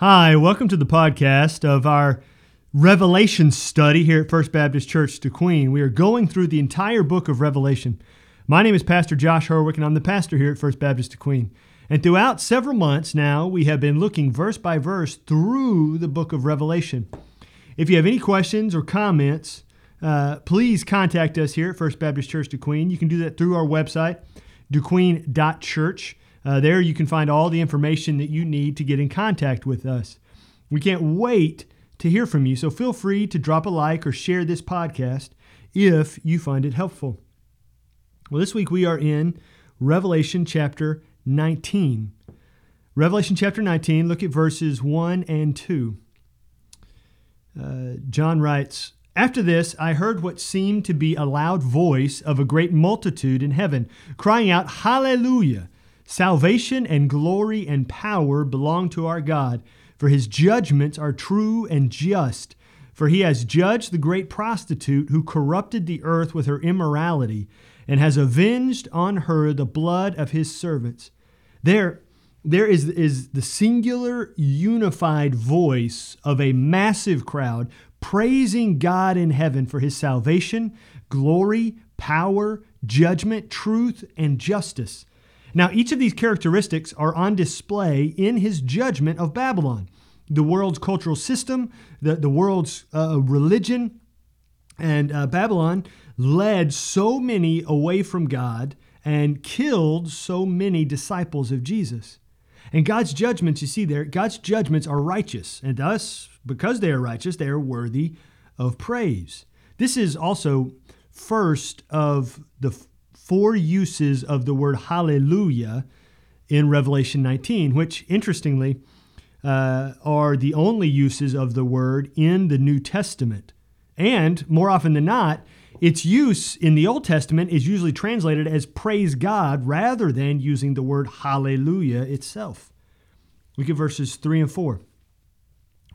Hi, welcome to the podcast of our Revelation study here at First Baptist Church De Queen. We are going through the entire book of Revelation. My name is Pastor Josh Herwick, and I'm the pastor here at First Baptist De Queen. And throughout several months now, we have been looking verse by verse through the book of Revelation. If you have any questions or comments, uh, please contact us here at First Baptist Church De Queen. You can do that through our website, dequeen.church. Uh, there you can find all the information that you need to get in contact with us. We can't wait to hear from you, so feel free to drop a like or share this podcast if you find it helpful. Well, this week we are in Revelation chapter 19. Revelation chapter 19, look at verses 1 and 2. Uh, John writes, after this, I heard what seemed to be a loud voice of a great multitude in heaven, crying out, Hallelujah! Salvation and glory and power belong to our God, for his judgments are true and just. For he has judged the great prostitute who corrupted the earth with her immorality, and has avenged on her the blood of his servants. There, there is, is the singular unified voice of a massive crowd praising God in heaven for his salvation, glory, power, judgment, truth, and justice. Now, each of these characteristics are on display in his judgment of Babylon, the world's cultural system, the, the world's uh, religion. And uh, Babylon led so many away from God and killed so many disciples of Jesus. And God's judgments, you see there, God's judgments are righteous. And thus, because they are righteous, they are worthy of praise. This is also first of the four uses of the word hallelujah in Revelation 19, which interestingly uh, are the only uses of the word in the New Testament. And more often than not, its use in the Old Testament is usually translated as praise God rather than using the word hallelujah itself. Look at verses 3 and 4.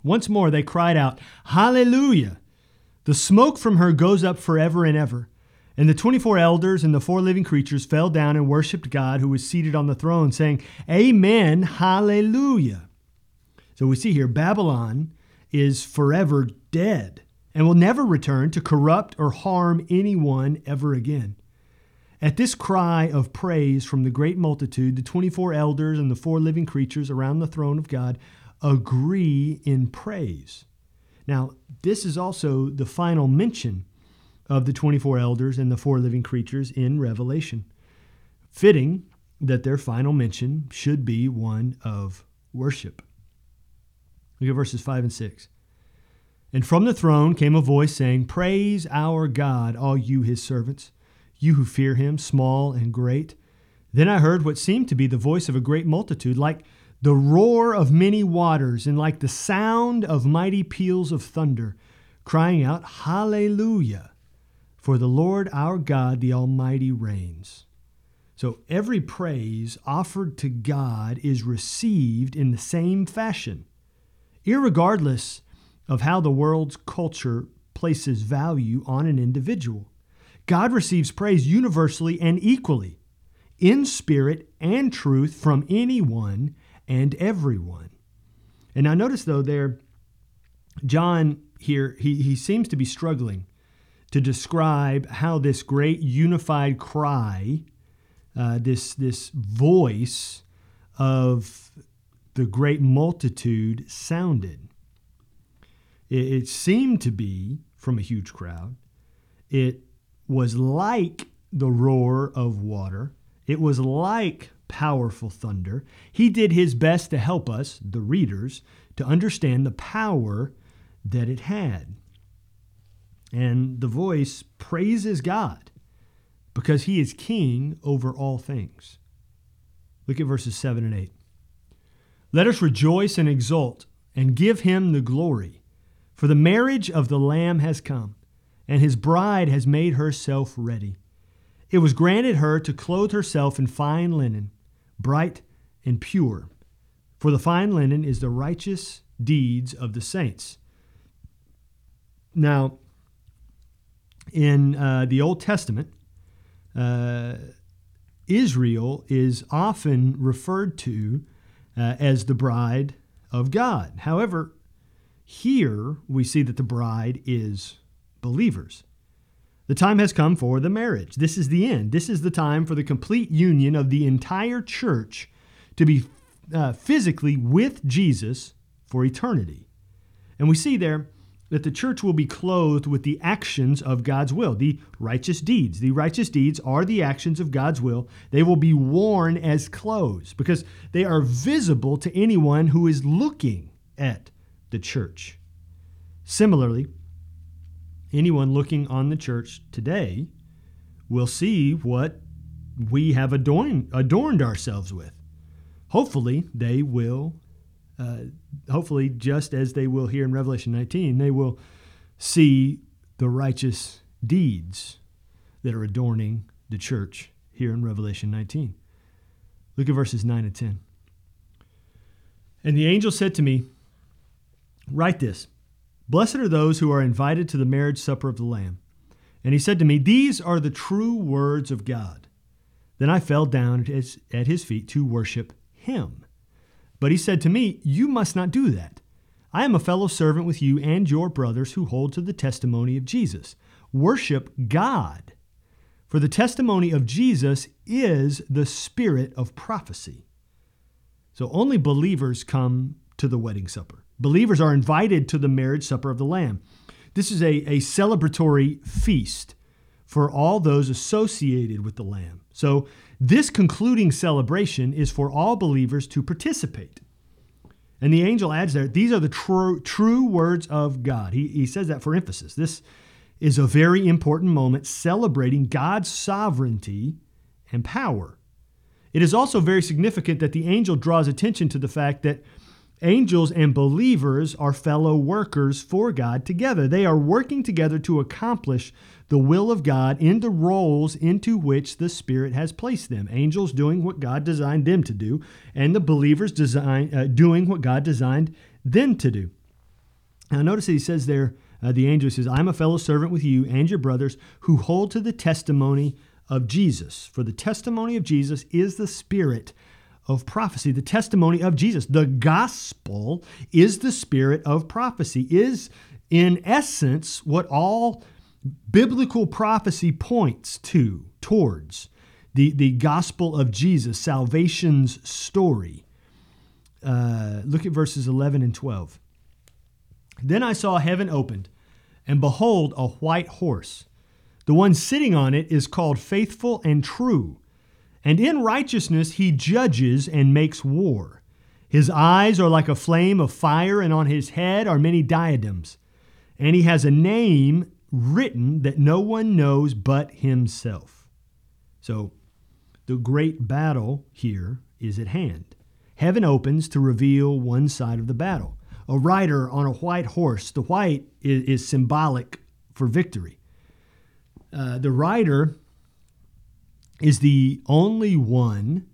Once more they cried out, Hallelujah! The smoke from her goes up forever and ever. And the 24 elders and the four living creatures fell down and worshiped God who was seated on the throne, saying, Amen, Hallelujah. So we see here Babylon is forever dead and will never return to corrupt or harm anyone ever again. At this cry of praise from the great multitude, the 24 elders and the four living creatures around the throne of God agree in praise. Now, this is also the final mention of the 24 elders and the four living creatures in Revelation. Fitting that their final mention should be one of worship. Look at verses 5 and 6. And from the throne came a voice saying, Praise our God, all you his servants, you who fear him, small and great. Then I heard what seemed to be the voice of a great multitude, like the roar of many waters, and like the sound of mighty peals of thunder, crying out, Hallelujah! For the Lord our God, the Almighty, reigns. So every praise offered to God is received in the same fashion, irregardless of how the world's culture places value on an individual. God receives praise universally and equally, in spirit and truth from anyone and everyone. And now notice though there, John here, he, he seems to be struggling to describe how this great unified cry, uh, this, this voice of the great multitude sounded. It, it seemed to be from a huge crowd. It was like the roar of water. It was like powerful thunder. He did his best to help us, the readers, to understand the power that it had. And the voice praises God because he is king over all things. Look at verses 7 and 8. Let us rejoice and exult and give him the glory, for the marriage of the Lamb has come, and his bride has made herself ready. It was granted her to clothe herself in fine linen, bright and pure, for the fine linen is the righteous deeds of the saints. Now, in uh, the Old Testament, uh, Israel is often referred to uh, as the bride of God. However, here we see that the bride is believers. The time has come for the marriage. This is the end. This is the time for the complete union of the entire church to be uh, physically with Jesus for eternity. And we see there that the church will be clothed with the actions of God's will, the righteous deeds. The righteous deeds are the actions of God's will. They will be worn as clothes because they are visible to anyone who is looking at the church. Similarly, anyone looking on the church today will see what we have adorned, adorned ourselves with. Hopefully, they will uh, hopefully, just as they will here in Revelation 19, they will see the righteous deeds that are adorning the church here in Revelation 19. Look at verses 9 and 10. And the angel said to me, Write this Blessed are those who are invited to the marriage supper of the Lamb. And he said to me, These are the true words of God. Then I fell down at his, at his feet to worship him. But he said to me, You must not do that. I am a fellow servant with you and your brothers who hold to the testimony of Jesus. Worship God. For the testimony of Jesus is the spirit of prophecy. So only believers come to the wedding supper. Believers are invited to the marriage supper of the Lamb. This is a, a celebratory feast for all those associated with the Lamb. So this concluding celebration is for all believers to participate. And the angel adds there, these are the true, true words of God. He, he says that for emphasis. This is a very important moment celebrating God's sovereignty and power. It is also very significant that the angel draws attention to the fact that Angels and believers are fellow workers for God together. They are working together to accomplish the will of God in the roles into which the Spirit has placed them. Angels doing what God designed them to do, and the believers design, uh, doing what God designed them to do. Now, notice that he says there, uh, the angel says, I'm a fellow servant with you and your brothers who hold to the testimony of Jesus. For the testimony of Jesus is the Spirit of prophecy, the testimony of Jesus. The gospel is the spirit of prophecy, is in essence what all biblical prophecy points to, towards. The, the gospel of Jesus, salvation's story. Uh, look at verses 11 and 12. Then I saw heaven opened, and behold, a white horse. The one sitting on it is called Faithful and True and in righteousness he judges and makes war. His eyes are like a flame of fire, and on his head are many diadems. And he has a name written that no one knows but himself. So the great battle here is at hand. Heaven opens to reveal one side of the battle. A rider on a white horse. The white is, is symbolic for victory. Uh, the rider is the only one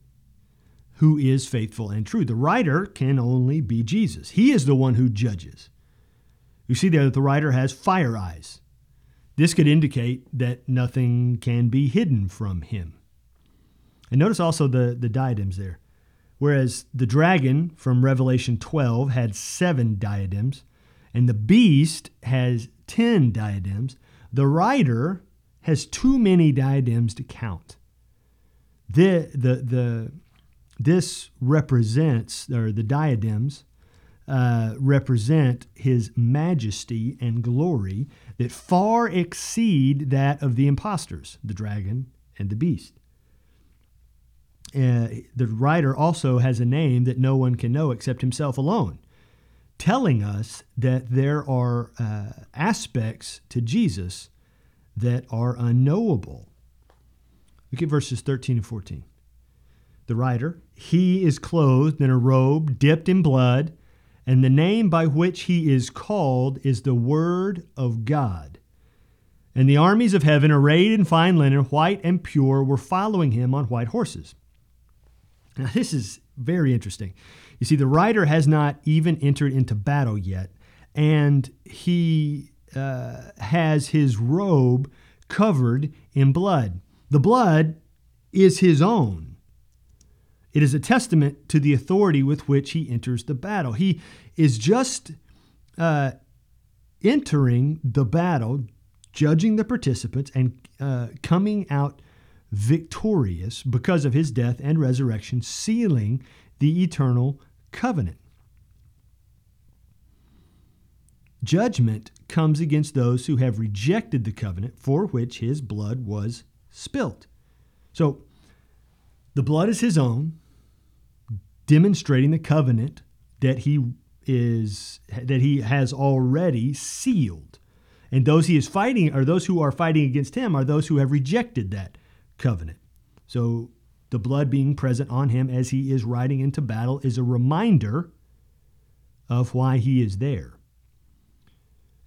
who is faithful and true. The rider can only be Jesus. He is the one who judges. You see there that the rider has fire eyes. This could indicate that nothing can be hidden from him. And notice also the, the diadems there. Whereas the dragon from Revelation 12 had seven diadems, and the beast has ten diadems, the rider has too many diadems to count the, the, the, this represents, or the diadems uh, represent his majesty and glory that far exceed that of the impostors, the dragon and the beast. Uh, the rider also has a name that no one can know except himself alone, telling us that there are uh, aspects to Jesus that are unknowable. Look at verses 13 and 14. The rider, he is clothed in a robe dipped in blood, and the name by which he is called is the Word of God. And the armies of heaven, arrayed in fine linen, white and pure, were following him on white horses. Now, this is very interesting. You see, the rider has not even entered into battle yet, and he uh, has his robe covered in blood. The blood is his own. It is a testament to the authority with which he enters the battle. He is just uh, entering the battle, judging the participants, and uh, coming out victorious because of his death and resurrection, sealing the eternal covenant. Judgment comes against those who have rejected the covenant for which his blood was spilt. So, the blood is his own, demonstrating the covenant that he is that he has already sealed. And those he is fighting or those who are fighting against him are those who have rejected that covenant. So the blood being present on him as he is riding into battle is a reminder of why he is there.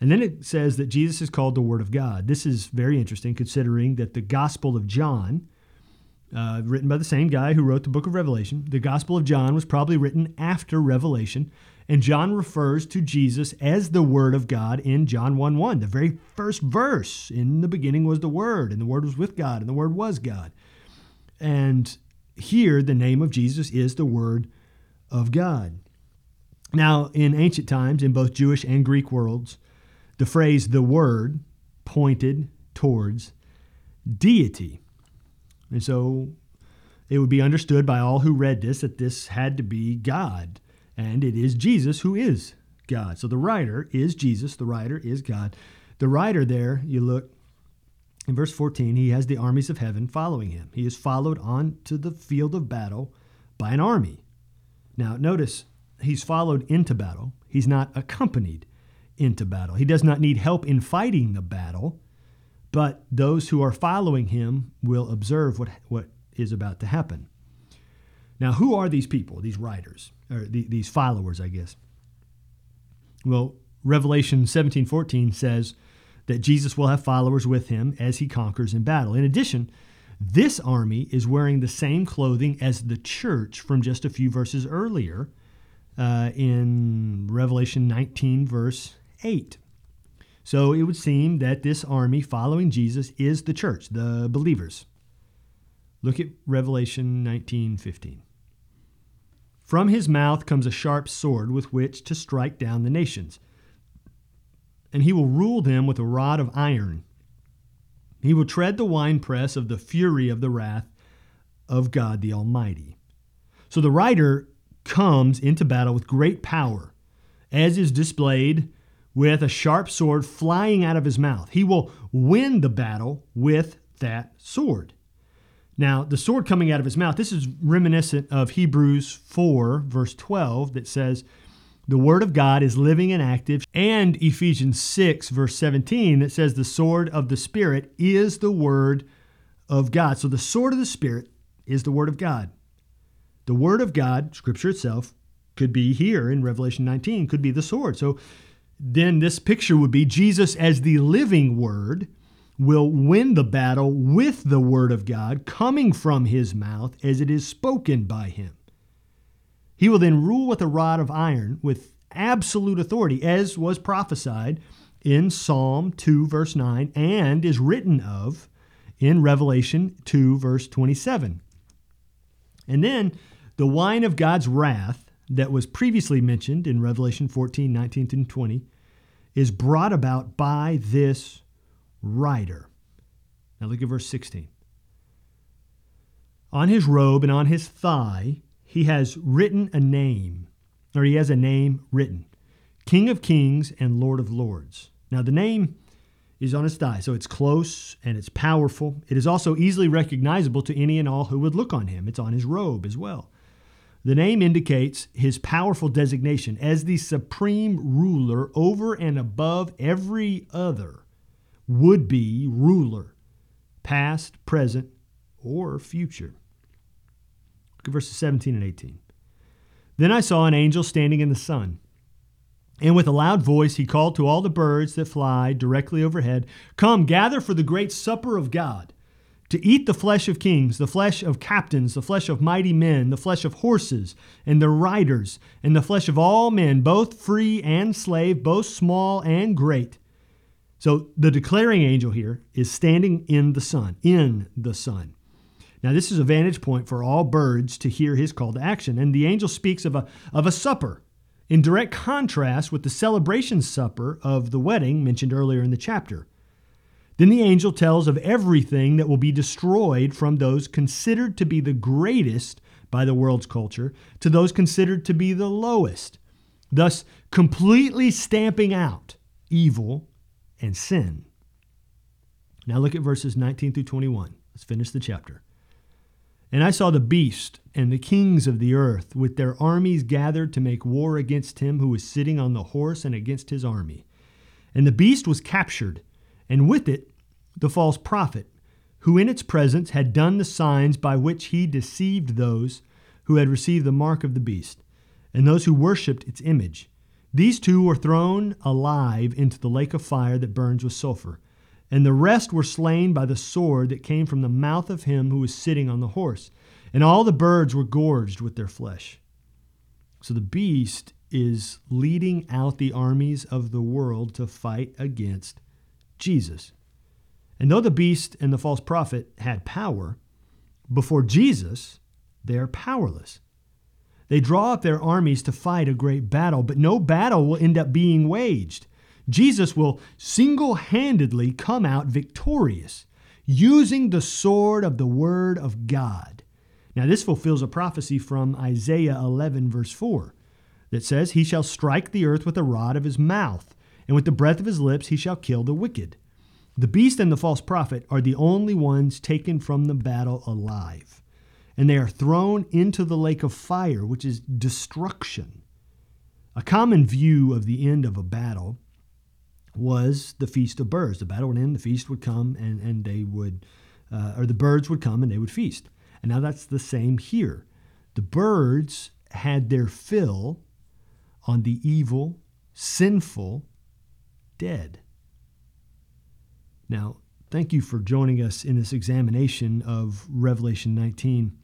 And then it says that Jesus is called the Word of God. This is very interesting considering that the Gospel of John, uh, written by the same guy who wrote the book of Revelation, the Gospel of John was probably written after Revelation. And John refers to Jesus as the Word of God in John 1 1, the very first verse. In the beginning was the Word, and the Word was with God, and the Word was God. And here, the name of Jesus is the Word of God. Now, in ancient times, in both Jewish and Greek worlds, the phrase the word pointed towards deity. And so it would be understood by all who read this that this had to be God, and it is Jesus who is God. So the rider is Jesus, the rider is God. The rider there, you look in verse 14, he has the armies of heaven following him. He is followed on to the field of battle by an army. Now, notice he's followed into battle, he's not accompanied into battle. He does not need help in fighting the battle, but those who are following him will observe what, what is about to happen. Now, who are these people, these riders, or the, these followers, I guess? Well, Revelation 17:14 says that Jesus will have followers with him as he conquers in battle. In addition, this army is wearing the same clothing as the church from just a few verses earlier uh, in Revelation 19, verse 8. So it would seem that this army following Jesus is the church, the believers. Look at Revelation 19:15. From his mouth comes a sharp sword with which to strike down the nations, and he will rule them with a rod of iron. He will tread the winepress of the fury of the wrath of God the Almighty. So the rider comes into battle with great power, as is displayed with a sharp sword flying out of his mouth. He will win the battle with that sword. Now, the sword coming out of his mouth, this is reminiscent of Hebrews 4, verse 12, that says, The word of God is living and active, and Ephesians 6, verse 17, that says, The sword of the Spirit is the word of God. So the sword of the Spirit is the word of God. The word of God, Scripture itself, could be here in Revelation 19, could be the sword. So then this picture would be Jesus as the living word will win the battle with the word of God coming from his mouth as it is spoken by him. He will then rule with a rod of iron with absolute authority, as was prophesied in Psalm 2, verse 9, and is written of in Revelation 2, verse 27. And then the wine of God's wrath that was previously mentioned in Revelation 14, 19 and 20 is brought about by this rider. Now look at verse 16. On his robe and on his thigh, he has written a name, or he has a name written King of Kings and Lord of Lords. Now the name is on his thigh, so it's close and it's powerful. It is also easily recognizable to any and all who would look on him. It's on his robe as well. The name indicates his powerful designation as the supreme ruler over and above every other would be ruler, past, present, or future. Look at verses 17 and 18. Then I saw an angel standing in the sun. And with a loud voice, he called to all the birds that fly directly overhead Come, gather for the great supper of God to eat the flesh of kings, the flesh of captains, the flesh of mighty men, the flesh of horses and their riders, and the flesh of all men, both free and slave, both small and great. So the declaring angel here is standing in the sun, in the sun. Now, this is a vantage point for all birds to hear his call to action. And the angel speaks of a, of a supper in direct contrast with the celebration supper of the wedding mentioned earlier in the chapter. Then the angel tells of everything that will be destroyed from those considered to be the greatest by the world's culture to those considered to be the lowest, thus completely stamping out evil and sin. Now look at verses 19 through 21. Let's finish the chapter. And I saw the beast and the kings of the earth with their armies gathered to make war against him who was sitting on the horse and against his army. And the beast was captured, and with it the false prophet, who in its presence had done the signs by which he deceived those who had received the mark of the beast, and those who worshipped its image. These two were thrown alive into the lake of fire that burns with sulfur and the rest were slain by the sword that came from the mouth of him who was sitting on the horse. And all the birds were gorged with their flesh. So the beast is leading out the armies of the world to fight against Jesus. And though the beast and the false prophet had power, before Jesus, they're powerless. They draw up their armies to fight a great battle, but no battle will end up being waged. Jesus will single handedly come out victorious using the sword of the Word of God. Now, this fulfills a prophecy from Isaiah 11, verse 4, that says, He shall strike the earth with the rod of his mouth, and with the breath of his lips he shall kill the wicked. The beast and the false prophet are the only ones taken from the battle alive, and they are thrown into the lake of fire, which is destruction. A common view of the end of a battle was the Feast of Birds. The battle would end, the feast would come, and, and they would, uh, or the birds would come and they would feast. And now that's the same here. The birds had their fill on the evil, sinful, dead. Now, thank you for joining us in this examination of Revelation 19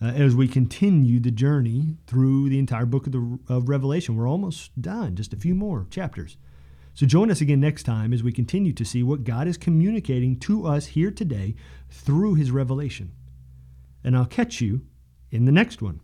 uh, as we continue the journey through the entire book of, the, of Revelation. We're almost done, just a few more chapters. So join us again next time as we continue to see what God is communicating to us here today through his revelation. And I'll catch you in the next one.